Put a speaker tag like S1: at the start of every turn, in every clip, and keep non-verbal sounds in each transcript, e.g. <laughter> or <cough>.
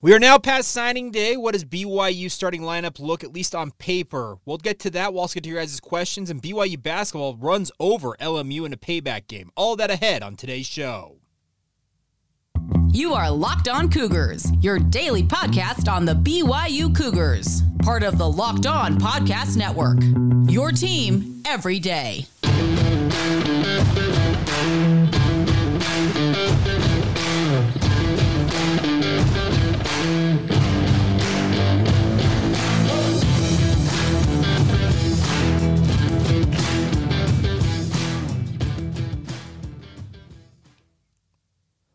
S1: We are now past signing day. What does BYU starting lineup look, at least on paper? We'll get to that. We'll also get to your guys' questions. And BYU basketball runs over LMU in a payback game. All that ahead on today's show.
S2: You are Locked On Cougars, your daily podcast on the BYU Cougars, part of the Locked On Podcast Network. Your team every day.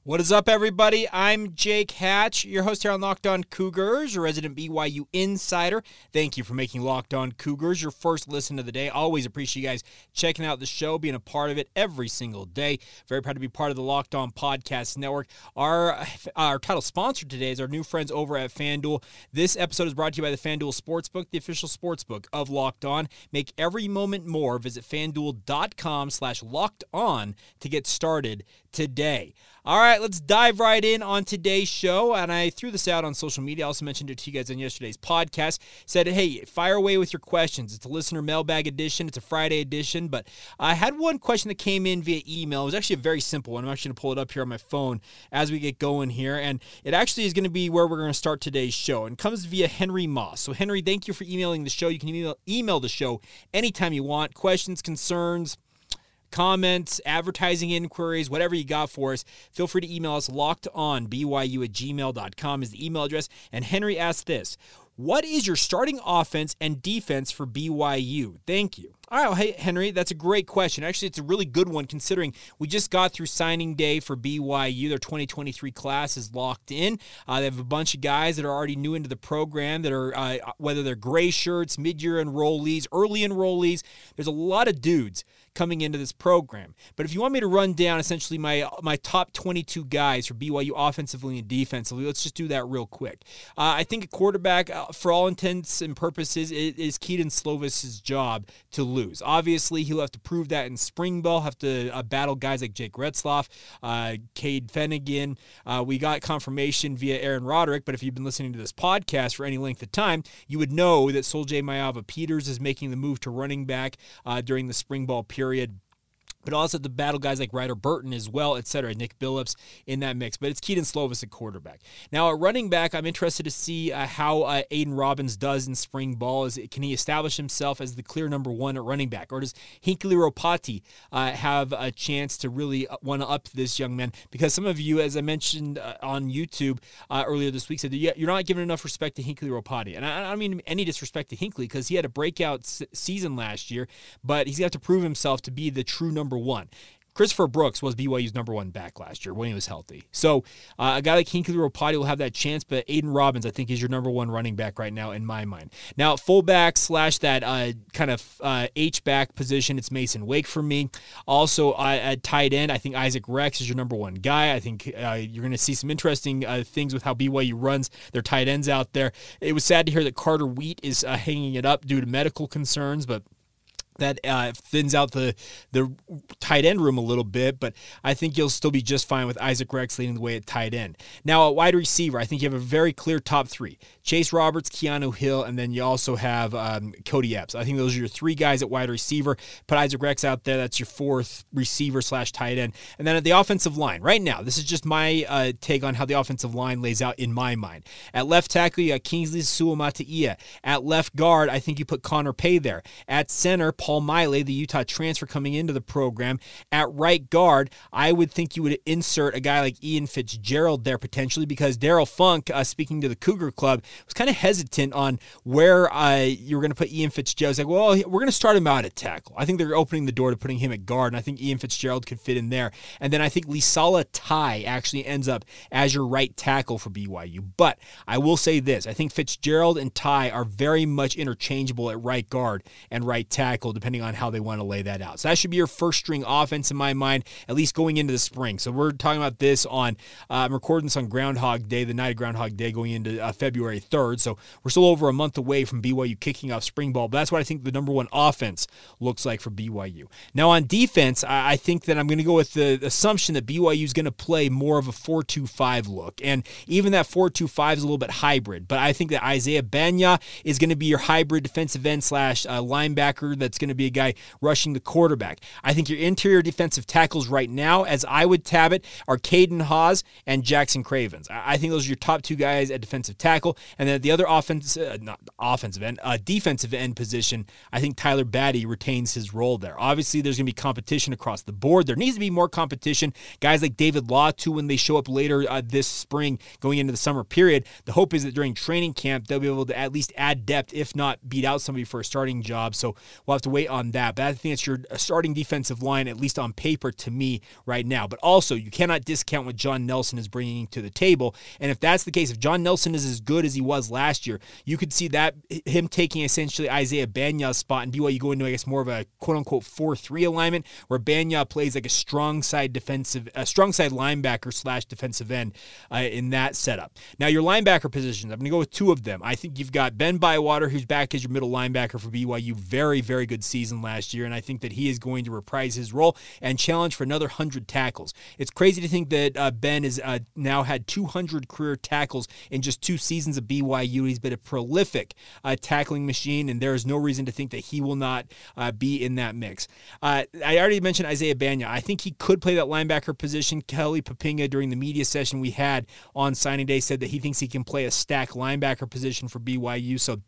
S1: What is up, everybody? I'm Jake Hatch, your host here on Locked On Cougars, your resident BYU insider. Thank you for making Locked On Cougars your first listen of the day. Always appreciate you guys checking out the show, being a part of it every single day. Very proud to be part of the Locked On Podcast Network. Our our title sponsor today is our new friends over at FanDuel. This episode is brought to you by the FanDuel Sportsbook, the official sportsbook of Locked On. Make every moment more. Visit FanDuel.com slash locked on to get started today. All right, let's dive right in on today's show. And I threw this out on social media. I also mentioned it to you guys on yesterday's podcast. Said, hey, fire away with your questions. It's a listener mailbag edition. It's a Friday edition. But I had one question that came in via email. It was actually a very simple one. I'm actually going to pull it up here on my phone as we get going here. And it actually is going to be where we're going to start today's show. And comes via Henry Moss. So, Henry, thank you for emailing the show. You can email, email the show anytime you want. Questions, concerns, comments, advertising inquiries, whatever you got for us, feel free to email us locked on byu at gmail.com is the email address. And Henry asked this What is your starting offense and defense for BYU? Thank you. All right, well, hey, Henry, that's a great question. Actually, it's a really good one considering we just got through signing day for BYU. Their 2023 class is locked in. Uh, they have a bunch of guys that are already new into the program that are, uh, whether they're gray shirts, mid year enrollees, early enrollees. There's a lot of dudes coming into this program. But if you want me to run down essentially my my top 22 guys for BYU offensively and defensively, let's just do that real quick. Uh, I think a quarterback, uh, for all intents and purposes, it is Kedon Slovis's job to lose. Obviously, he'll have to prove that in spring ball, have to uh, battle guys like Jake Retzlaff, uh, Cade Fennegan. Uh, we got confirmation via Aaron Roderick, but if you've been listening to this podcast for any length of time, you would know that Sol-Jay Maiava-Peters is making the move to running back uh, during the spring ball period period but also the battle guys like Ryder Burton as well, et cetera. Nick Billups in that mix. But it's Kedon Slovis at quarterback. Now, at running back, I'm interested to see uh, how uh, Aidan Robbins does in spring ball. Is Can he establish himself as the clear number one at running back? Or does Hinckley Ropati uh, have a chance to really uh, want to up this young man? Because some of you, as I mentioned uh, on YouTube uh, earlier this week, said you're not giving enough respect to Hinckley Ropati. And I, I don't mean any disrespect to Hinckley because he had a breakout s- season last year, but he's got to prove himself to be the true number number one. Christopher Brooks was BYU's number one back last year when he was healthy. So uh, a guy like Hinckley Ropati will have that chance, but Aidan Robbins, I think, is your number one running back right now in my mind. Now, fullback slash that uh, kind of uh, H back position, it's Mason Wake for me. Also uh, at tight end, I think Isaac Rex is your number one guy. I think uh, you're going to see some interesting uh, things with how BYU runs their tight ends out there. It was sad to hear that Carter Wheat is hanging it up due to medical concerns, but that uh, thins out the the tight end room a little bit, but I think you'll still be just fine with Isaac Rex leading the way at tight end. Now, at wide receiver, I think you have a very clear top three: Chase Roberts, Keanu Hill, and then you also have um, Cody Epps. I think those are your three guys at wide receiver. Put Isaac Rex out there; that's your fourth receiver slash tight end. And then at the offensive line, right now, this is just my uh, take on how the offensive line lays out in my mind. At left tackle, you got Kingsley Suamataia. At left guard, I think you put Connor Pay there. At center, Paul Maile, the Utah transfer coming into the program. At right guard, I would think you would insert a guy like Ian Fitzgerald there potentially because Darrell Funk, uh, speaking to the Cougar Club, was kind of hesitant on where uh, you were going to put Ian Fitzgerald. He's like, well, we're going to start him out at tackle. I think they're opening the door to putting him at guard, and I think Ian Fitzgerald could fit in there. And then I think Lisala Tai actually ends up as your right tackle for BYU. But I will say this I think Fitzgerald and Tai are very much interchangeable at right guard and right tackle depending on how they want to lay that out. So that should be your first string offense in my mind, at least going into the spring. So we're talking about this on, uh, I'm recording this on Groundhog Day, the night of Groundhog Day, going into uh, February 3rd. So we're still over a month away from BYU kicking off spring ball. But that's what I think the number one offense looks like for BYU. Now on defense, I, I think that I'm going to go with the assumption that BYU is going to play more of a 4 2 5 look. And even that 4 2 5 is a little bit hybrid. But I think that Isaiah Bagnah is going to be your hybrid defensive end slash uh, linebacker that's going to be a guy rushing the quarterback. I think your interior defensive tackles right now, as I would tab it, are Caden Haws and Jackson Cravens. I think those are your top two guys at defensive tackle. And then the other offense, uh, not offensive end, uh, defensive end position, I think Tyler Batty retains his role there. Obviously, there's going to be competition across the board. There needs to be more competition. Guys like David Law, too, when they show up later uh, this spring going into the summer period, the hope is that during training camp, they'll be able to at least add depth, if not beat out somebody for a starting job. So we'll have to wait on that. But I think it's your starting defensive line, at least on paper, to me right now. But also, you cannot discount what John Nelson is bringing to the table. And if that's the case, if John Nelson is as good as he was last year, you could see that him taking essentially Isaiah Bagnah's spot and BYU going to, I guess, more of a quote unquote 4 3 alignment where Bagnah plays like a strong side defensive, a strong side linebacker slash defensive end uh, in that setup. Now, your linebacker positions, I'm going to go with two of them. I think you've got Ben Bywater, who's back as your middle linebacker for BYU. Very, very good season last year. And I think that he is going to reprise his role and challenge for another 100 tackles. It's crazy to think that uh, Ben has uh, now had 200 career tackles in just two seasons of BYU. He's been a prolific uh, tackling machine, and there is no reason to think that he will not uh, be in that mix. Uh, I already mentioned Isaiah Bagnah. I think he could play that linebacker position. Kelly Poppinga, during the media session we had on signing day, said that he thinks he can play a stack linebacker position for BYU. So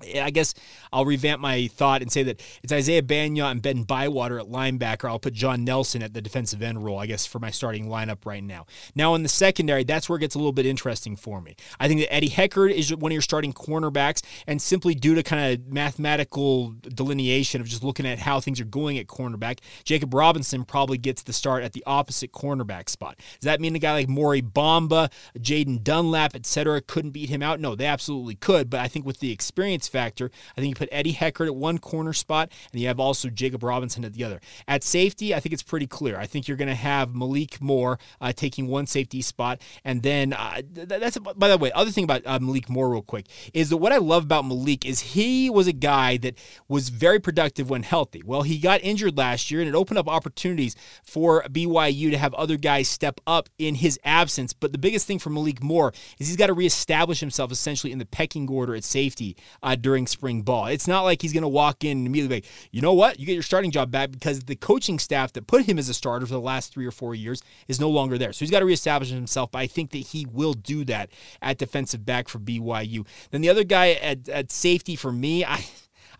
S1: I guess I'll revamp my thought and say that it's Isaiah Bagnah and Ben Bywater at linebacker. I'll put John Nelson at the defensive end role, I guess, for my starting lineup right now. Now, in the secondary, that's where it gets a little bit interesting for me. I think that Eddie Heckard is one of your starting cornerbacks, and simply due to kind of mathematical delineation of just looking at how things are going at cornerback, Jacob Robinson probably gets the start at the opposite cornerback spot. Does that mean a guy like Mory Bamba, Jaden Dunlap, etc., couldn't beat him out? No, they absolutely could, but I think with the experience factor. I think you put Eddie Heckard at one corner spot, and you have also Jacob Robinson at the other. At safety, I think it's pretty clear. I think you're going to have Malik Moore uh, taking one safety spot, and then uh, that's by the way. Other thing about uh, Malik Moore, real quick, is that what I love about Malik is he was a guy that was very productive when healthy. Well, he got injured last year, and it opened up opportunities for BYU to have other guys step up in his absence. But the biggest thing for Malik Moore is he's got to reestablish himself essentially in the pecking order at safety uh, during spring ball. It's not like he's going to walk in and immediately like, you know what, you get your starting job back because the coaching staff that put him as a starter for the last three or four years is no longer there. So he's got to reestablish himself. But I think that he will do that at defensive back for BYU. Then the other guy at, at safety for me, I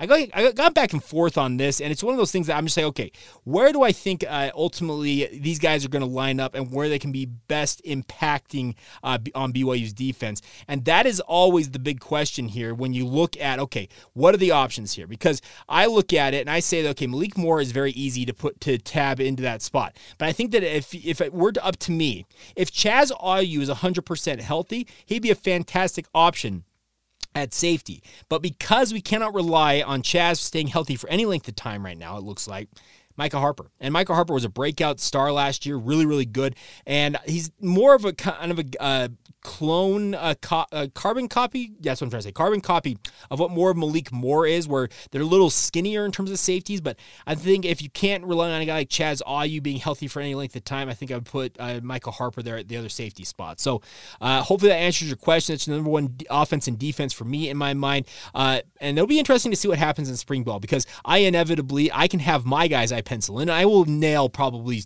S1: I got, I got back and forth on this, and it's one of those things that I'm just like, okay, where do I think uh, ultimately these guys are going to line up and where they can be best impacting uh, on BYU's defense? And that is always the big question here when you look at, okay, what are the options here? Because I look at it and I say, okay, Malik Moore is very easy to put to tab into that spot. But I think that if, if it were up to me, if Chaz Ayu is 100% healthy, he'd be a fantastic option at safety. But because we cannot rely on Chaz staying healthy for any length of time right now, it looks like. Micah Harper. And Micah Harper was a breakout star last year, really, really good. And he's more of a kind of a uh, clone, a, co- a, carbon copy. That's what I'm trying to say. Carbon copy of what more of Malik Moore is, where they're a little skinnier in terms of safeties. But I think if you can't rely on a guy like Chaz Ayu being healthy for any length of time, I think I would put uh, Michael Harper there at the other safety spot. So uh, hopefully that answers your question. It's the number one offense and defense for me in my mind. Uh, and it'll be interesting to see what happens in spring ball because I inevitably I can have my guys I pencil in. I will nail probably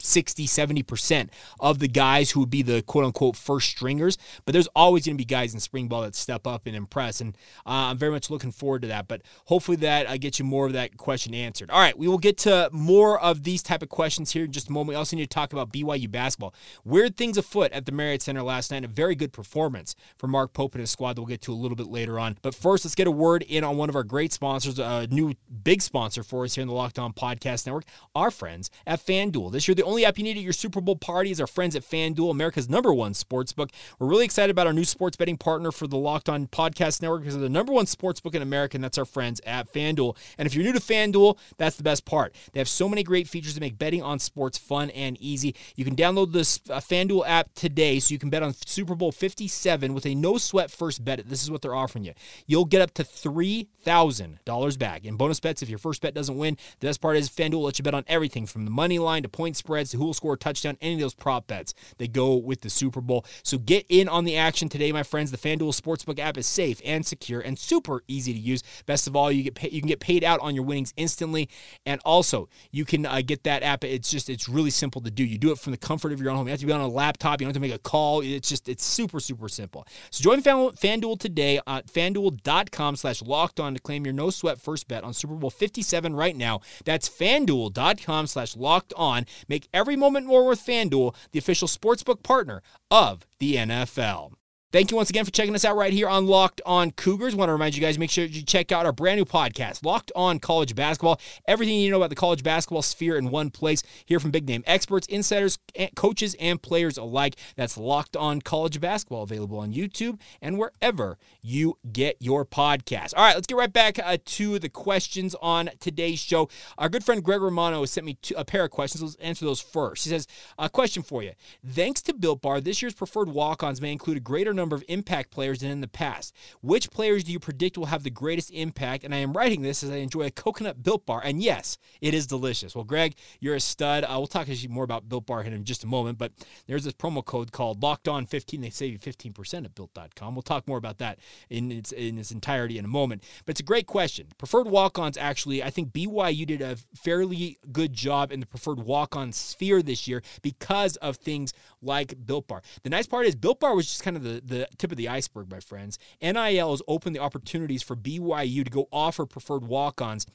S1: 60, 70% of the guys who would be the quote unquote first stringers. But there's always going to be guys in spring ball that step up and impress. And uh, I'm very much looking forward to that. But hopefully that uh, gets you more of that question answered. All right, we will get to more of these type of questions here in just a moment. We also need to talk about BYU basketball. Weird things afoot at the Marriott Center last night. A very good performance for Mark Pope and his squad that we'll get to a little bit later on. But first, let's get a word in on one of our great sponsors, a new big sponsor for us here in the Locked On Podcast Network, our friends at FanDuel. This year, the only app you need at your Super Bowl party is our friends at FanDuel, America's number one sports book. We're really excited about our new sports betting partner for the Locked On Podcast Network because they're the number one sports book in America, and that's our friends at FanDuel. And if you're new to FanDuel, that's the best part. They have so many great features to make betting on sports fun and easy. You can download this uh, FanDuel app today so you can bet on Super Bowl 57 with a no sweat first bet. This is what they're offering you. You'll get up to $3,000 back in bonus bets if your first bet doesn't win. The best part is FanDuel lets you bet on everything from the money line to point spreads who will score a touchdown, any of those prop bets. They go with the Super Bowl. So get in on the action today, my friends. The FanDuel Sportsbook app is safe and secure and super easy to use. Best of all, you get pay, you can get paid out on your winnings instantly, and also you can uh, get that app. It's just it's really simple to do. You do it from the comfort of your own home. You have to be on a laptop. You don't have to make a call. It's just it's super super simple. So join FanDuel today at FanDuel.com/slash locked on to claim your no sweat first bet on Super Bowl 57 right now. That's FanDuel.com/slash locked on. Make every moment more with FanDuel, the official sportsbook partner of the NFL. Thank you once again for checking us out right here on Locked On Cougars. Want to remind you guys, make sure you check out our brand new podcast, Locked On College Basketball. Everything you know about the college basketball sphere in one place. Hear from big name experts, insiders, coaches, and players alike. That's Locked On College Basketball, available on YouTube and wherever you get your podcast. All right, let's get right back uh, to the questions on today's show. Our good friend Greg Romano has sent me a pair of questions. Let's answer those first. He says, A question for you. Thanks to Built Bar, this year's preferred walk ons may include a greater number of impact players than in the past. Which players do you predict will have the greatest impact? And I am writing this as I enjoy a coconut built bar. And yes, it is delicious. Well, Greg, you're a stud. Uh, we'll talk to you more about Built Bar in just a moment, but there's this promo code called Locked On 15. They save you 15% at built.com. We'll talk more about that in its in its entirety in a moment. But it's a great question. Preferred walk-ons actually, I think BYU did a fairly good job in the preferred walk-on sphere this year because of things like Built Bar. The nice part is Built Bar was just kind of the, the tip of the iceberg, my friends. NIL has opened the opportunities for BYU to go offer preferred walk ons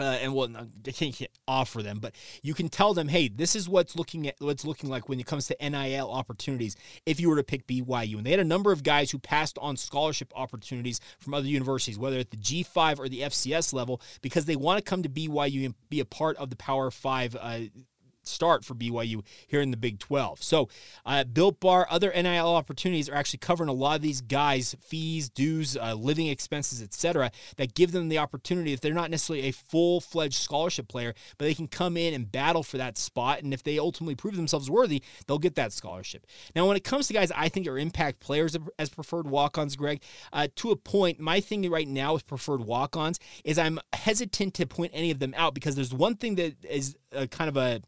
S1: uh, and well, they can't offer them, but you can tell them, hey, this is what's looking at what's looking like when it comes to NIL opportunities. If you were to pick BYU, and they had a number of guys who passed on scholarship opportunities from other universities, whether at the G5 or the FCS level, because they want to come to BYU and be a part of the Power Five uh, start for BYU here in the Big 12. So, uh, Built Bar, other NIL opportunities are actually covering a lot of these guys' fees, dues, uh, living expenses, etc. That give them the opportunity if they're not necessarily a full fledged scholarship player, but they can come in and battle for that spot. And if they ultimately prove themselves worthy, they'll get that scholarship. Now, when it comes to guys, I think are impact players as preferred walk-ons, Greg. Uh, to a point, my thing right now with preferred walk-ons is I'm hesitant to point any of them out because there's one thing that is kind of a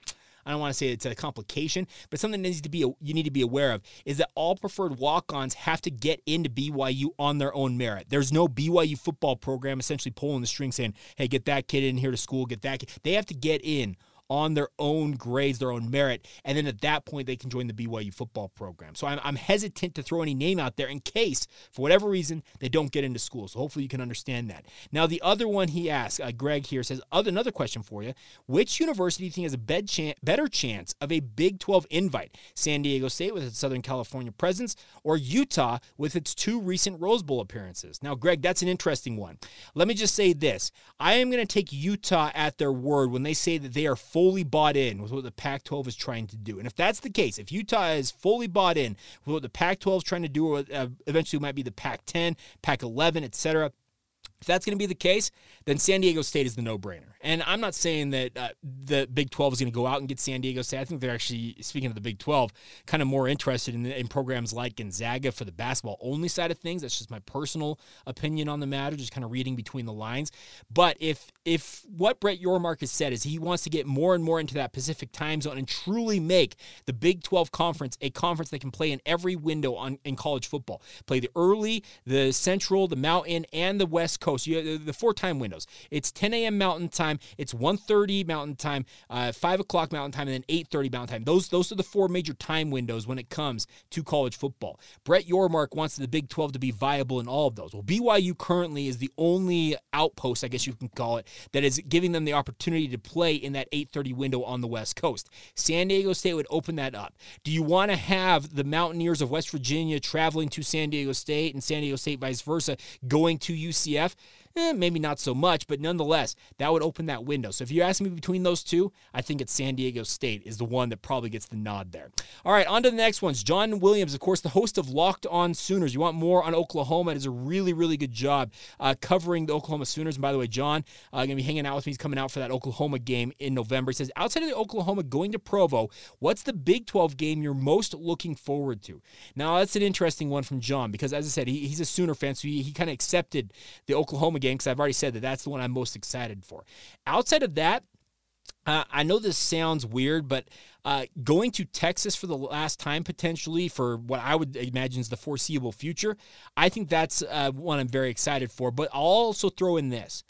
S1: I don't want to say it's a complication, but something that needs to be you need to be aware of is that all preferred walk-ons have to get into BYU on their own merit. There's no BYU football program essentially pulling the string saying, "Hey, get that kid in here to school, get that kid." They have to get in on their own grades, their own merit, and then at that point they can join the BYU football program. So I'm, I'm hesitant to throw any name out there in case, for whatever reason, they don't get into school. So hopefully you can understand that. Now the other one he asked, uh, Greg here says, other, another question for you: Which university do you think has a bed chan- better chance of a Big 12 invite? San Diego State with its Southern California presence, or Utah with its two recent Rose Bowl appearances? Now, Greg, that's an interesting one. Let me just say this: I am going to take Utah at their word when they say that they are full fully bought in with what the Pac 12 is trying to do. And if that's the case, if Utah is fully bought in with what the Pac 12 is trying to do, or uh, eventually might be the Pac 10, Pac 11, etc., if that's going to be the case, then San Diego State is the no brainer. And I'm not saying that uh, the Big 12 is going to go out and get San Diego State. I think they're actually, speaking of the Big 12, kind of more interested in, in programs like Gonzaga for the basketball only side of things. That's just my personal opinion on the matter, just kind of reading between the lines. But if if what Brett Yormark has said is he wants to get more and more into that Pacific time zone and truly make the Big 12 conference a conference that can play in every window on in college football, play the early, the central, the mountain, and the west coast. You the four time windows. It's 10 a.m. Mountain Time. It's 1:30 Mountain Time, uh, 5 o'clock Mountain Time, and then 8:30 Mountain Time. Those those are the four major time windows when it comes to college football. Brett Yormark wants the Big 12 to be viable in all of those. Well, BYU currently is the only outpost, I guess you can call it, that is giving them the opportunity to play in that 8:30 window on the West Coast. San Diego State would open that up. Do you want to have the Mountaineers of West Virginia traveling to San Diego State and San Diego State vice versa going to UCF? Eh, maybe not so much, but nonetheless, that would open that window. So if you ask me between those two, I think it's San Diego State is the one that probably gets the nod there. All right, on to the next ones. John Williams, of course, the host of Locked On Sooners. You want more on Oklahoma? Is a really, really good job uh, covering the Oklahoma Sooners. And by the way, John uh, going to be hanging out with me. He's coming out for that Oklahoma game in November. He says, outside of the Oklahoma going to Provo, what's the Big 12 game you're most looking forward to? Now, that's an interesting one from John because, as I said, he, he's a Sooner fan, so he, he kind of accepted the Oklahoma game because I've already said that that's the one I'm most excited for. Outside of that, uh, I know this sounds weird, but uh, going to Texas for the last time, potentially for what I would imagine is the foreseeable future, I think that's uh, one I'm very excited for. But I'll also throw in this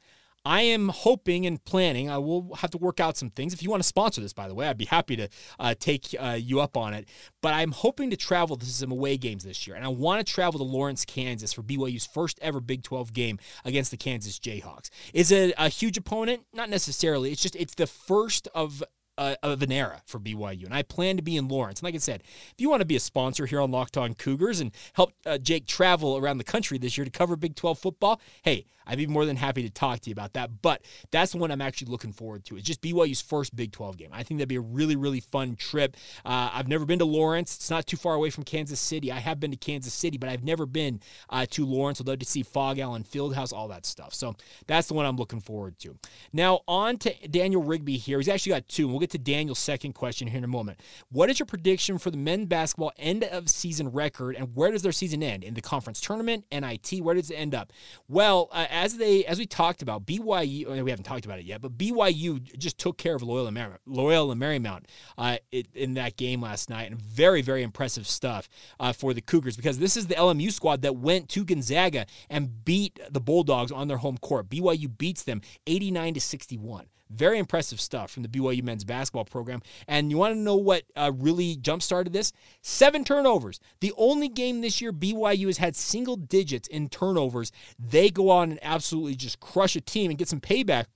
S1: I am hoping and planning. I will have to work out some things. If you want to sponsor this, by the way, I'd be happy to uh, take uh, you up on it. But I'm hoping to travel to some away games this year, and I want to travel to Lawrence, Kansas, for BYU's first ever Big 12 game against the Kansas Jayhawks. Is it a huge opponent? Not necessarily. It's just it's the first of uh, of an era for BYU, and I plan to be in Lawrence. And like I said, if you want to be a sponsor here on Locked On Cougars and help uh, Jake travel around the country this year to cover Big 12 football, hey, I'd be more than happy to talk to you about that. But that's the one I'm actually looking forward to. It's just BYU's first Big 12 game. I think that'd be a really, really fun trip. Uh, I've never been to Lawrence. It's not too far away from Kansas City. I have been to Kansas City, but I've never been uh, to Lawrence. I'd love to see Phog Allen Fieldhouse, all that stuff. So that's the one I'm looking forward to. Now, on to Daniel Rigby here. He's actually got two. We'll get to Daniel's second question here in a moment. What is your prediction for the men's basketball end of season record, and where does their season end? In the conference tournament, NIT, where does it end up? Well, uh, as they as we talked about, BYU we haven't talked about it yet, but BYU just took care of Loyola, Mar- Loyola Marymount uh, in that game last night, and very very impressive stuff uh, for the Cougars because this is the LMU squad that went to Gonzaga and beat the Bulldogs on their home court. BYU beats them 89 to 61. Very impressive stuff from the BYU men's basketball program. And you want to know what uh, really jump started this? Seven turnovers. The only game this year BYU has had single digits in turnovers. They go on and absolutely just crush a team and get some payback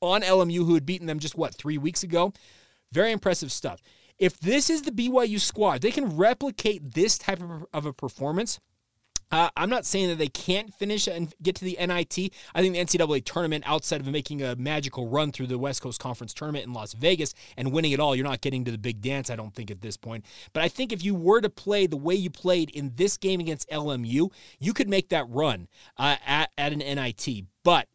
S1: on LMU, who had beaten them just what, three weeks ago? Very impressive stuff. If this is the BYU squad, they can replicate this type of a performance uh, I'm not saying that they can't finish and get to the NIT. I think the NCAA tournament, outside of making a magical run through the West Coast Conference tournament in Las Vegas and winning it all, you're not getting to the big dance, I don't think, at this point. But I think if you were to play the way you played in this game against LMU, you could make that run uh, at, at an NIT. But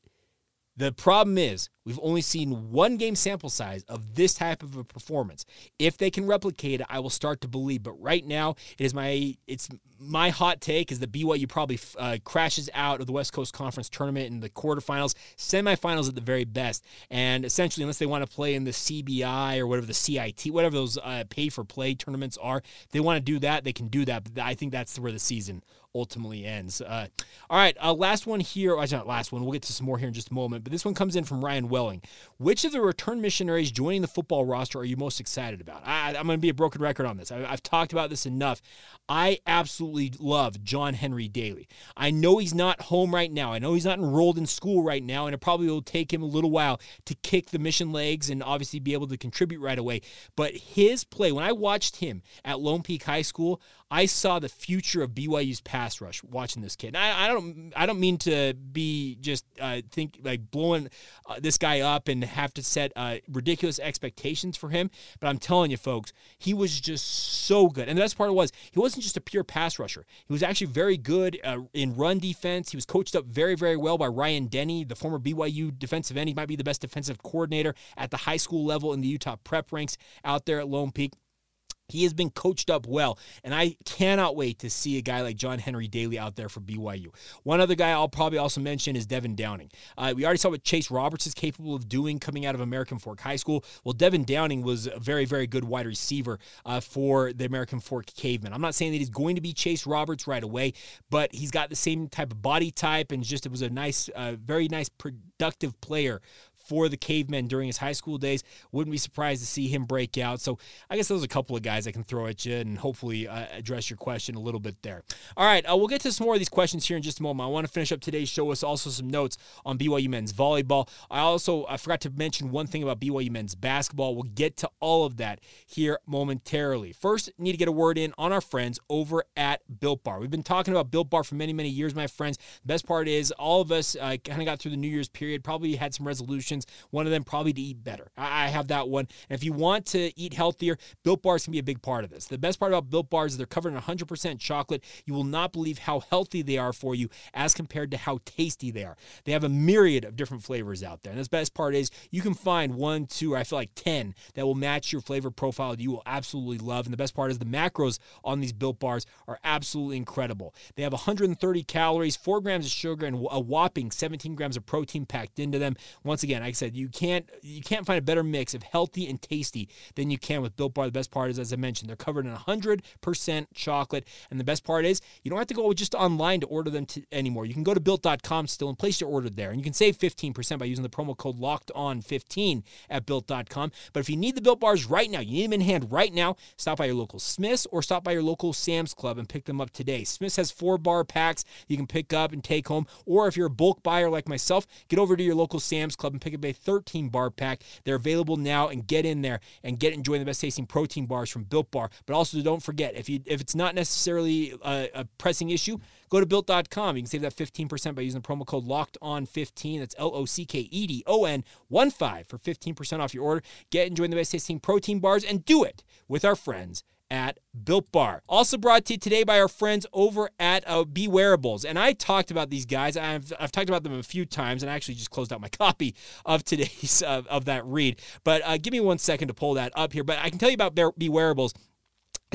S1: the problem is, we've only seen one game sample size of this type of a performance. If they can replicate it, I will start to believe. But right now, it is my it's my hot take is that BYU probably uh, crashes out of the West Coast Conference tournament in the quarterfinals, semifinals at the very best, and essentially, unless they want to play in the CBI or whatever the CIT, whatever those uh, pay for play tournaments are, if they want to do that, they can do that. But I think that's where the season ultimately ends. Uh, all right, uh, last one here. Not last one. We'll get to some more here in just a moment. But this one comes in from Ryan Welling. Which of the return missionaries joining the football roster are you most excited about? I, am going to be a broken record on this. I, I've talked about this enough. I absolutely love John Henry Daly. I know he's not home right now. I know he's not enrolled in school right now, and it probably will take him a little while to kick the mission legs and obviously be able to contribute right away. But his play, when I watched him at Lone Peak High School, I saw the future of BYU's pass rush watching this kid. I, I, don't I don't mean to be just uh, think like blowing uh, this guy up and have to set uh, ridiculous expectations for him, but I'm telling you, folks, he was just so good. And the best part was he wasn't just a pure pass rusher. He was actually very good uh, in run defense. He was coached up very very well by Ryan Denney, the former BYU defensive end. He might be the best defensive coordinator at the high school level in the Utah prep ranks out there at Lone Peak. He has been coached up well, and I cannot wait to see a guy like John Henry Daly out there for BYU. One other guy I'll probably also mention is Devin Downing. Uh, we already saw what Chase Roberts is capable of doing coming out of American Fork High School. Well, Devin Downing was a very, very good wide receiver uh, for the American Fork Cavemen. I'm not saying that he's going to be Chase Roberts right away, but he's got the same type of body type, and just it was a nice, uh, very nice, productive player for the cavemen during his high school days. Wouldn't be surprised to see him break out. So I guess those are a couple of guys I can throw at you and hopefully uh, address your question a little bit there. All right, uh, we'll get to some more of these questions here in just a moment. I want to finish up today's show with also some notes on BYU men's volleyball. I also I forgot to mention one thing about BYU men's basketball. We'll get to all of that here momentarily. First, need to get a word in on our friends over at Built Bar. We've been talking about Built Bar for many, many years, my friends. The best part is all of us uh, kind of got through the New Year's period, probably had some resolutions. One of them probably to eat better. I, have that one. And if you want to eat healthier, Built Bars can be a big part of this. The best part about Built Bars is they're covered in 100% chocolate. You will not believe how healthy they are for you as compared to how tasty they are. They have a myriad of different flavors out there. And the best part is you can find one, two, I feel like 10 that will match your flavor profile that you will absolutely love. And the best part is the macros on these Built Bars are absolutely incredible. They have 130 calories, 4 grams of sugar, and a whopping 17 grams of protein packed into them. Once again, like I said, you can't you can't find a better mix of healthy and tasty than you can with Built Bar. The best part is, as I mentioned, they're covered in 100% chocolate. And the best part is, you don't have to go just online to order them to, anymore. You can go to built.com still and place your order there. And you can save 15% by using the promo code locked on 15 at built.com. But if you need the Built Bars right now, you need them in hand right now, stop by your local Smith's or stop by your local Sam's Club and pick them up today. Smith's has four bar packs you can pick up and take home. Or if you're a bulk buyer like myself, get over to your local Sam's Club and pick a 13 bar pack. They're available now and get in there and get enjoying the best tasting protein bars from Built Bar. But also don't forget, if you if it's not necessarily a, a pressing issue, go to built.com. You can save that 15% by using the promo code locked on 15. That's L O C K E D O N 1 5 for 15% off your order. Get enjoying the best tasting protein bars and do it with our friends at Built Bar. Also brought to you today by our friends over at uh, Be Wearables. And I talked about these guys. I've, I've talked about them a few times, and I actually just closed out my <laughs> copy of today's uh, of that read. But uh, give me one second to pull that up here. But I can tell you about Be Wearables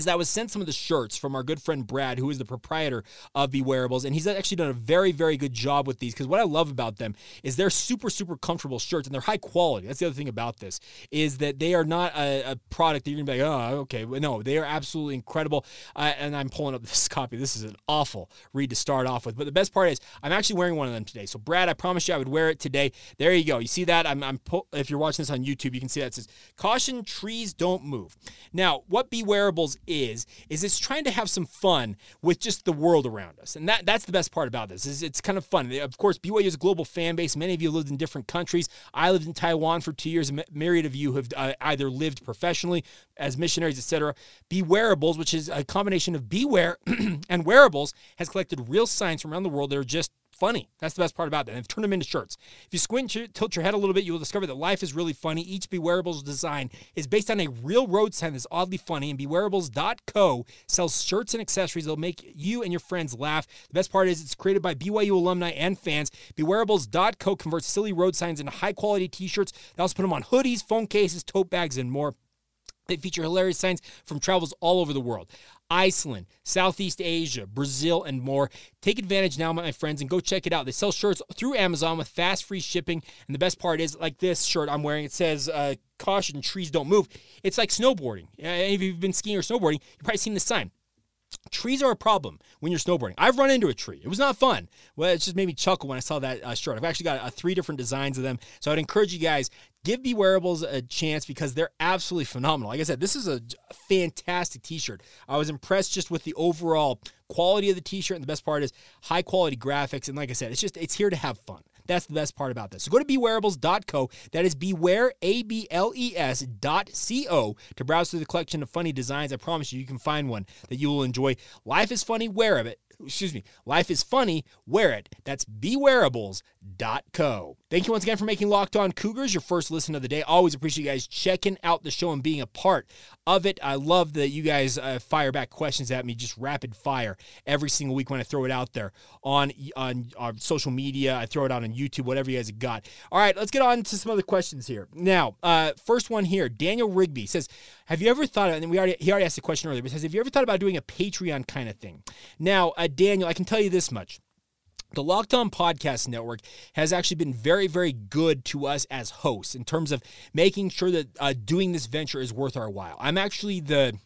S1: is that I was sent some of the shirts from our good friend Brad, who is the proprietor of the Wearables, and he's actually done a very, very good job with these. Because what I love about them is they're super, super comfortable shirts, and they're high quality. That's the other thing about this is that they are not a, a product that you're gonna be like, oh, okay, no, they are absolutely incredible. Uh, and I'm pulling up <laughs> this copy. This is an awful read to start off with, but the best part is I'm actually wearing one of them today. So Brad, I promised you I would wear it today. There you go. You see that? I'm, I'm if you're watching this on YouTube, you can see that it says caution: trees don't move. Now, what Be Wearables is is it's trying to have some fun with just the world around us, and that that's the best part about this. Is it's kind of fun. Of course, BYU is a global fan base. Many of you lived in different countries. I lived in Taiwan for two years. A myriad of you have uh, either lived professionally as missionaries, etc. Be Wearables, which is a combination of beware <clears throat> and wearables, has collected real signs from around the world that are just funny. That's the best part about that. They've turned them into shirts. If you squint, tilt your head a little bit, you will discover that life is really funny. Each Be Wearables design is based on a real road sign that's oddly funny. And BeWearables.co sells shirts and accessories that'll make you and your friends laugh. The best part is it's created by BYU alumni and fans. BeWearables.co converts silly road signs into high quality t shirts. They also put them on hoodies, phone cases, tote bags, and more. They feature hilarious signs from travels all over the world. Iceland, Southeast Asia, Brazil, and more. Take advantage now, my friends, and go check it out. They sell shirts through Amazon with fast, free shipping. And the best part is, like this shirt I'm wearing, it says, uh, Caution, trees don't move. It's like snowboarding. If you've been skiing or snowboarding, you've probably seen the sign. Trees are a problem when you're snowboarding. I've run into a tree. It was not fun. Well, it just made me chuckle when I saw that uh, shirt. I've actually got uh, three different designs of them. So I'd encourage you guys, give Be Wearables a chance because they're absolutely phenomenal. Like I said, this is a fantastic t-shirt. I was impressed just with the overall quality of the t-shirt. And the best part is high quality graphics. And like I said, it's just, it's here to have fun. That's the best part about this. So go to bewearables.co. That is beware, A B L E S dot C O to browse through the collection of funny designs. I promise you, you can find one that you will enjoy. Life is funny, wear it excuse me, life is funny, wear it. That's bewearables.co. Thank you once again for making Locked On Cougars your first listen of the day. Always appreciate you guys checking out the show and being a part of it. I love that you guys uh, fire back questions at me, just rapid fire every single week when I throw it out there on, on, on social media. I throw it out on YouTube, whatever you guys have got. All right, let's get on to some other questions here. Now, uh, first one here Daniel Rigby says, Have you ever thought, and we already, he already asked the question earlier, but says, Have you ever thought about doing a Patreon kind of thing? Now, uh, Daniel, I can tell you this much. The Locked On Podcast Network has actually been very, very good to us as hosts in terms of making sure that uh, doing this venture is worth our while. I'm actually the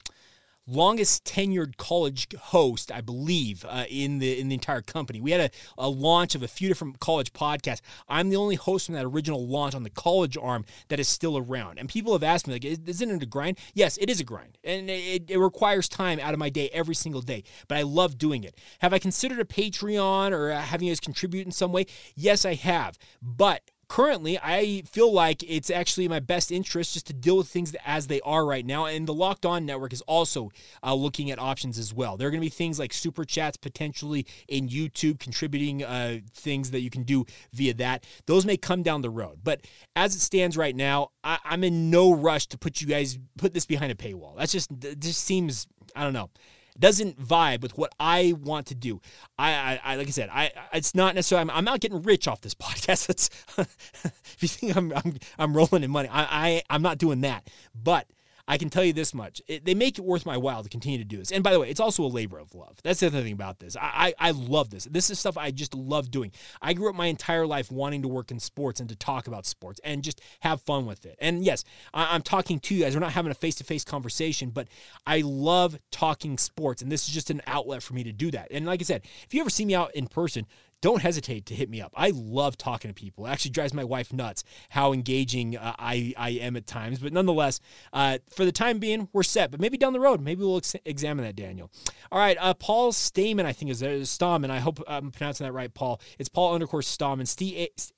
S1: longest tenured college host, I believe, uh, in the in the entire company. We had a, a launch of a few different college podcasts. I'm the only host from that original launch on the college arm that is still around. And people have asked me, like, isn't it a grind? Yes, it is a grind, and it, it requires time out of my day every single day. But I love doing it. Have I considered a Patreon or having you guys contribute in some way? Yes, I have. But currently, I feel like it's actually my best interest just to deal with things as they are right now. And the Locked On Network is also uh, looking at options as well. There are going to be things like super chats potentially in YouTube, contributing uh, things that you can do via that. Those may come down the road. But as it stands right now, I- I'm in no rush to put you guys put this behind a paywall. That's just just seems I don't know doesn't vibe with what I want to do. I, I, I like I said, I, it's not necessarily. I'm, I'm, not getting rich off this <laughs> podcast. It's, <laughs> if you think I'm, I'm, I'm rolling in money, I, I, I'm not doing that. But I can tell you this much: it, they make it worth my while to continue to do this. And by the way, it's also a labor of love. That's the other thing about this. I, I, I love this. This is stuff I just love doing. I grew up my entire life wanting to work in sports and to talk about sports and just have fun with it. And yes, I, I'm talking to you guys. We're not having a face to face conversation, but I love talking sports, and this is just an outlet for me to do that. And like I said, if you ever see me out in person, don't hesitate to hit me up. I love talking to people. It actually drives my wife nuts how engaging uh, I, I am at times. But nonetheless, uh, for the time being, we're set. But maybe down the road, maybe we'll ex- examine that, Daniel. All right, uh, Paul Stahmann, I think is there. Stahmann. I hope I'm pronouncing that right, Paul. It's Paul underscore Stahmann.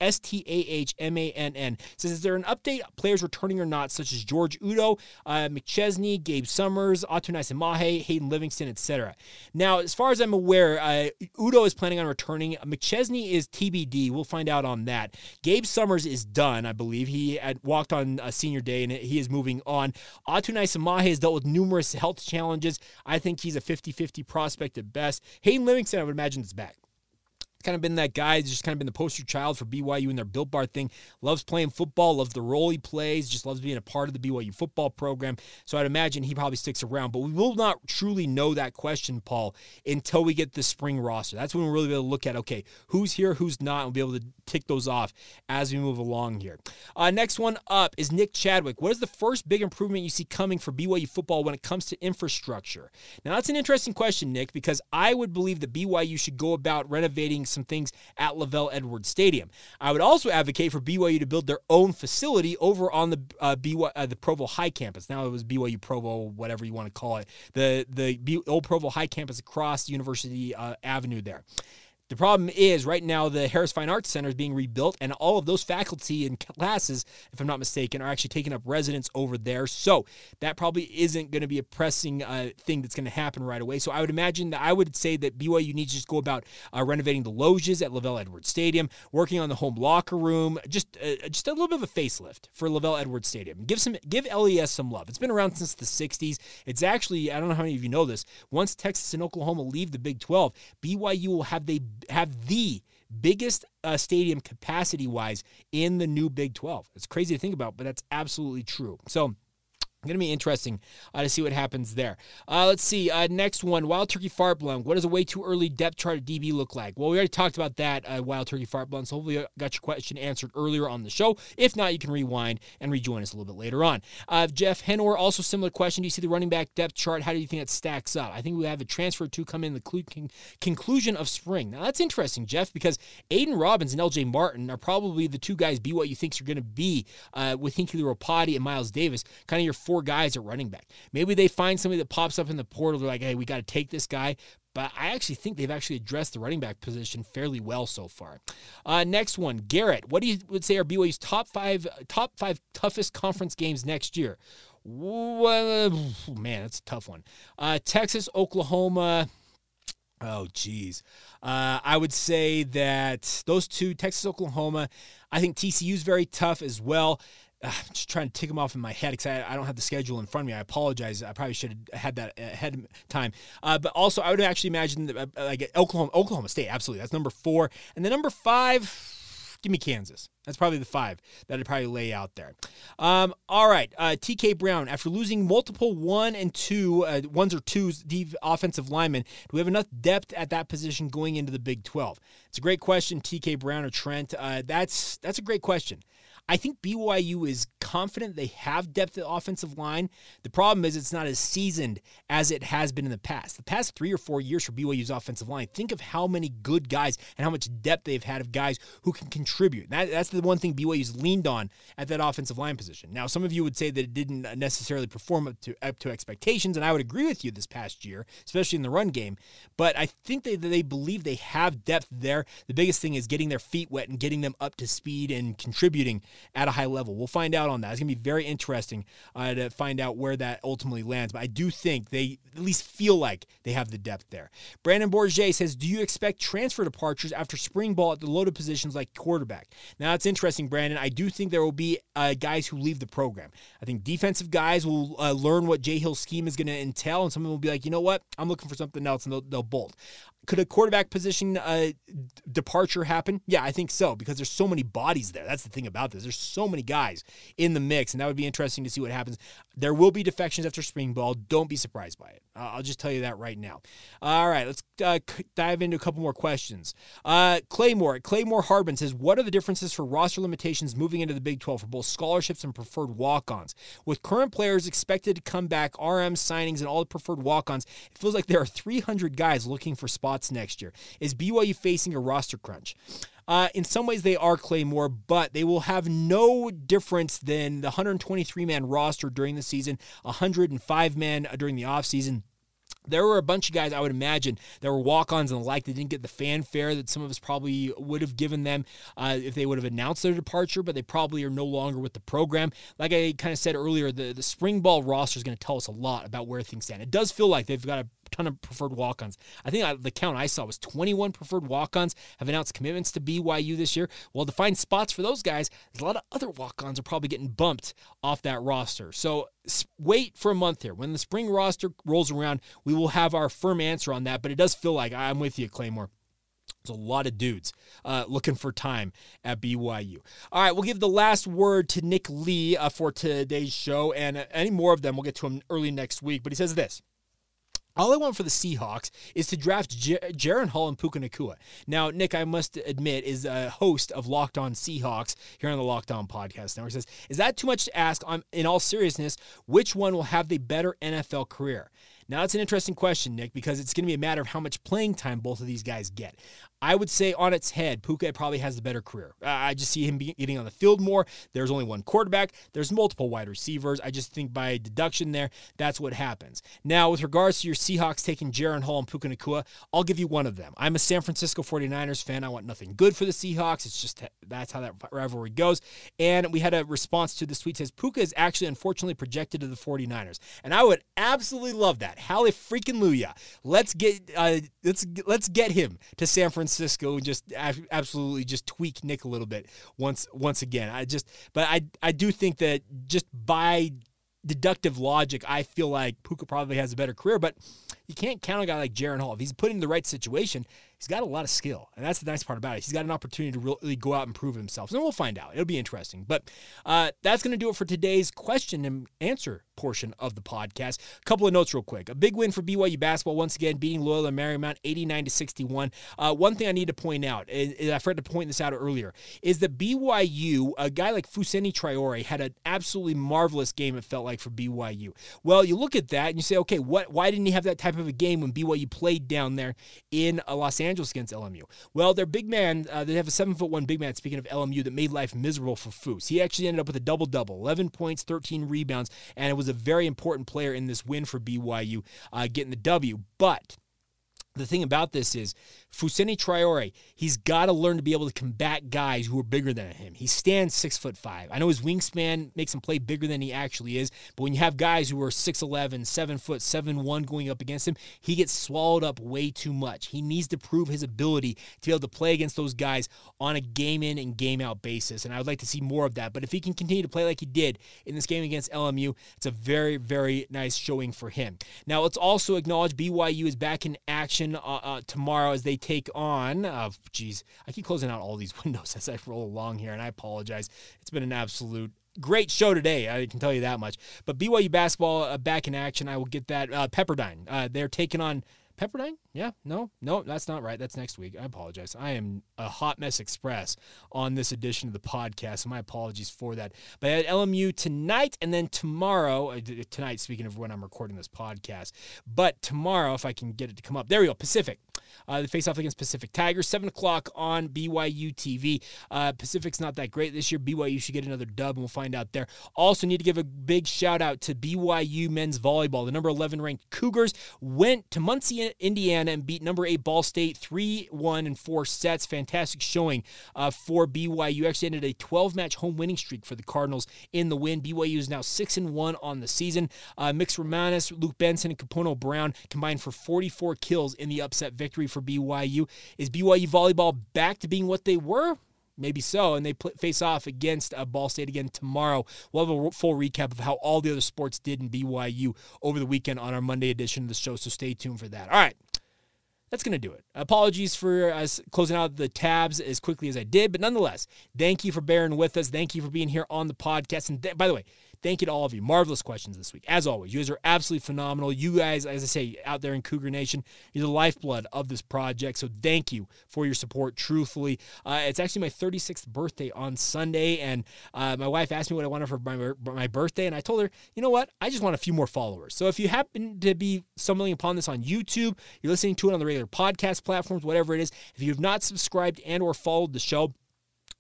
S1: S T A H M A N N. Says, is there an update, players returning or not, such as George Udo, uh, McChesney, Gabe Summers, Atu Mahe, Hayden Livingston, etc. Now, as far as I'm aware, uh, Udo is planning on returning. McChesney is TBD. We'll find out on that. Gabe Summers is done, I believe. He had walked on a senior day and he is moving on. Atu Samahe has dealt with numerous health challenges. I think he's a 50 50 prospect at best. Hayden Livingston, I would imagine, is back kind of been that guy, just kind of been the poster child for BYU and their Built Bar thing. Loves playing football, loves the role he plays, just loves being a part of the BYU football program. So I'd imagine he probably sticks around. But we will not truly know that question, Paul, until we get the spring roster. That's when we'll really be able to look at, okay, who's here, who's not, and we'll be able to tick those off as we move along here. Uh, next one up is Nick Chadwick. What is the first big improvement you see coming for BYU football when it comes to infrastructure? Now, that's an interesting question, Nick, because I would believe that BYU should go about renovating some things at LaVell Edwards Stadium. I would also advocate for BYU to build their own facility over on the uh, BYU, uh, the Provo High campus. Now it was BYU Provo, whatever you want to call it, the the old Provo High campus across University uh, Avenue there. The problem is right now the Harris Fine Arts Center is being rebuilt, and all of those faculty and classes, if I'm not mistaken, are actually taking up residence over there. So that probably isn't going to be a pressing uh, thing that's going to happen right away. So I would imagine that I would say that BYU needs to just go about uh, renovating the loges at LaVell Edwards Stadium, working on the home locker room, just uh, just a little bit of a facelift for LaVell Edwards Stadium. Give some give LES some love. It's been around since the 60s. It's actually I don't know how many of you know this. Once Texas and Oklahoma leave the Big 12, BYU will have they have the biggest uh, stadium capacity wise in the new Big 12. It's crazy to think about, but that's absolutely true. So, Going to be interesting uh, to see what happens there. Uh, let's see. Uh, next one Wild Turkey Fart Blown. What does a way too early depth chart DB look like? Well, we already talked about that, uh, Wild Turkey Fart Blown. So hopefully, you got your question answered earlier on the show. If not, you can rewind and rejoin us a little bit later on. Uh, Jeff Henor, also similar question. Do you see the running back depth chart? How do you think it stacks up? I think we have a transfer to come in the con- conclusion of spring. Now, that's interesting, Jeff, because Aidan Robbins and LJ Martin are probably the two guys BYU thinks are going to be uh, with Hinckley Ropati and Miles Davis, kind of your four guys at running back. Maybe they find somebody that pops up in the portal. They're like, hey, we got to take this guy. But I actually think they've actually addressed the running back position fairly well so far. Uh, next one, Garrett. What do you would say are BYU's top five top five toughest conference games next year? Well, man, that's a tough one. Uh, Texas, Oklahoma. Oh, geez. Uh, I would say that those two, Texas, Oklahoma, I think TCU is very tough as well. I'm just trying to tick them off in my head because I, I, don't have the schedule in front of me. I apologize. I probably should have had that ahead of time. Uh, but also, I would actually imagine that, uh, like Oklahoma, Oklahoma State. Absolutely, that's number four. And the number five, give me Kansas. That's probably the five that I'd probably lay out there. Um, all right, uh, TK Brown. After losing multiple one and two, uh, ones or twos, deep offensive linemen, do we have enough depth at that position going into the Big 12? It's a great question, TK Brown or Trent. Uh, that's that's a great question. I think BYU is confident they have depth at offensive line. The problem is it's not as seasoned as it has been in the past. The past three or four years for BYU's offensive line, think of how many good guys and how much depth they've had of guys who can contribute. That, that's the one thing BYU's leaned on at that offensive line position. Now, some of you would say that it didn't necessarily perform up to up to expectations, and I would agree with you this past year, especially in the run game. But I think they they believe they have depth there. The biggest thing is getting their feet wet and getting them up to speed and contributing at a high level. We'll find out on that. It's going to be very interesting uh, to find out where that ultimately lands. But I do think they at least feel like they have the depth there. Brandon Bourget says, Do you expect transfer departures after spring ball at the loaded positions like quarterback? Now, it's interesting, Brandon. I do think there will be uh, guys who leave the program. I think defensive guys will uh, learn what Jay Hill's scheme is going to entail, and some of them will be like, you know what? I'm looking for something else, and they'll, they'll bolt. Could a quarterback position uh, departure happen? Yeah, I think so because there's so many bodies there. That's the thing about this. There's so many guys in the mix, and that would be interesting to see what happens. There will be defections after spring ball. Don't be surprised by it. I'll just tell you that right now. All right, let's uh, dive into a couple more questions. Uh, Claymore, Claymore Hardman says, What are the differences for roster limitations moving into the Big 12 for both scholarships and preferred walk ons? With current players expected to come back, RM signings, and all the preferred walk ons, it feels like there are 300 guys looking for spots next year. Is BYU facing a roster crunch? Uh, in some ways, they are Claymore, but they will have no difference than the 123 man roster during the season, 105 man during the offseason there were a bunch of guys I would imagine that were walk-ons and the like that didn't get the fanfare that some of us probably would have given them uh, if they would have announced their departure, but they probably are no longer with the program. Like I kind of said earlier, the, the spring ball roster is going to tell us a lot about where things stand. It does feel like they've got a ton of preferred walk-ons. I think I, the count I saw was 21 preferred walk-ons have announced commitments to BYU this year. Well, to find spots for those guys, there's a lot of other walk-ons are probably getting bumped off that roster. So wait for a month here. When the spring roster rolls around, we will have our firm answer on that. But it does feel like I'm with you, Claymore. There's a lot of dudes uh, looking for time at BYU. All right, we'll give the last word to Nick Lee uh, for today's show, and uh, any more of them, we'll get to him early next week. But he says this. All I want for the Seahawks is to draft J- Jaren Hall and Puka Nacua. Now, Nick, I must admit, is a host of Locked On Seahawks here on the Locked On Podcast Network. Says, is that too much to ask? I'm, in all seriousness, which one will have the better NFL career? Now, that's an interesting question, Nick, because it's going to be a matter of how much playing time both of these guys get. I would say on its head, Puka probably has the better career. I just see him getting on the field more. There's only one quarterback. There's multiple wide receivers. I just think by deduction there, that's what happens. Now, with regards to your Seahawks taking Jaren Hall and Puka Nacua, I'll give you one of them. I'm a San Francisco 49ers fan. I want nothing good for the Seahawks. It's just that's how that rivalry goes. And we had a response to the tweet says Puka is actually unfortunately projected to the 49ers. And I would absolutely love that. Hallelujah freaking Luya. Let's get uh, let's let's get him to San Francisco Francisco and just absolutely just tweak Nick a little bit once once again. I just, but I I do think that just by deductive logic, I feel like Puka probably has a better career, but you can't count on a guy like Jaren Hall. If he's put in the right situation, he's got a lot of skill. And that's the nice part about it. He's got an opportunity to really go out and prove himself. So we'll find out. It'll be interesting. But uh, that's going to do it for today's question and answer portion of the podcast. A couple of notes real quick. A big win for BYU basketball once again, beating Loyola Marymount 89 to 61. Uh, one thing I need to point out, and I forgot to point this out earlier, is that BYU, a guy like Fousseyni Traore, had an absolutely marvelous game. It felt like for BYU. Well, you look at that and you say, okay, what? Why didn't he have that type of a game when BYU played down there in uh, Los Angeles against LMU? Well, their big man, uh, they have a seven foot one big man. Speaking of LMU, that made life miserable for Foose. He actually ended up with a double double, 11 points, 13 rebounds, and it was a very important player in this win for BYU, uh, getting the W. But the thing about this is Fousseyni Traore, he's got to learn to be able to combat guys who are bigger than him. He stands six foot five. I know his wingspan makes him play bigger than he actually is, but when you have guys who are 6'11, 7 foot, 7 1 going up against him, he gets swallowed up way too much. He needs to prove his ability to be able to play against those guys on a game in and game out basis. And I would like to see more of that. But if he can continue to play like he did in this game against LMU, it's a very, very nice showing for him. Now, let's also acknowledge BYU is back in action uh, uh, tomorrow as they take on. Uh, geez, I keep closing out all these <laughs> windows as I roll along here, and I apologize. It's been an absolute great show today. I can tell you that much. But BYU basketball uh, back in action. I will get that. Uh, Pepperdine. Uh, they're taking on Pepperdine? Yeah, no, no, that's not right. That's next week. I apologize. I am a hot mess express on this edition of the podcast. My apologies for that. But at LMU tonight and then tomorrow, uh, tonight, speaking of when I'm recording this podcast, but tomorrow, if I can get it to come up, there we go, Pacific. Uh, the face off against Pacific Tigers, 7 o'clock on BYU TV. Uh, Pacific's not that great this year. BYU should get another dub, and we'll find out there. Also, need to give a big shout out to BYU men's volleyball. The number 11 ranked Cougars went to Muncie, Indiana, and beat number 8 Ball State 3 1 and 4 sets. Fantastic showing uh, for BYU. Actually ended a 12 match home winning streak for the Cardinals in the win. BYU is now 6 and 1 on the season. Uh, Miks Romanovskis, Luke Benson, and Capono Brown combined for 44 kills in the upset victory for BYU. Is BYU volleyball back to being what they were? Maybe so. And they face off against uh, Ball State again tomorrow. We'll have a full recap of how all the other sports did in BYU over the weekend on our Monday edition of the show. So stay tuned for that. All right. That's going to do it. Apologies for us closing out the tabs as quickly as I did, but nonetheless, thank you for bearing with us. Thank you for being here on the podcast. And th- by the way, Thank you to all of you. Marvelous questions this week. As always, you guys are absolutely phenomenal. You guys, as I say, out there in Cougar Nation, you're the lifeblood of this project. So thank you for your support, truthfully. Uh, it's actually my 36th birthday on Sunday, and uh, my wife asked me what I wanted for my, my birthday, and I told her, you know what? I just want a few more followers. So if you happen to be stumbling upon this on YouTube, you're listening to it on the regular podcast platforms, whatever it is, if you have not subscribed and or followed the show,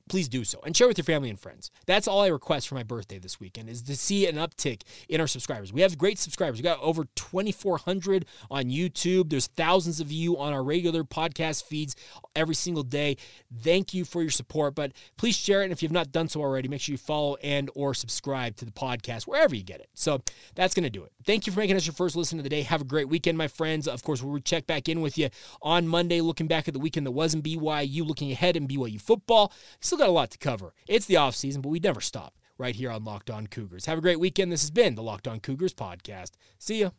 S1: please do so and share with your family and friends. That's all I request for my birthday this weekend is to see an uptick in our subscribers. We have great subscribers. We got over 2400 on YouTube. There's thousands of you on our regular podcast feeds every single day. Thank you for your support, but please share it and if you've not done so already, make sure you follow and or subscribe to the podcast wherever you get it. So, that's going to do it. Thank you for making us your first listen of the day. Have a great weekend, my friends. Of course, we'll check back in with you on Monday looking back at the weekend that was in BYU, looking ahead in BYU football. So still got a lot to cover. It's the off season, but we never stop right here on Locked On Cougars. Have a great weekend. This has been the Locked On Cougars podcast. See ya.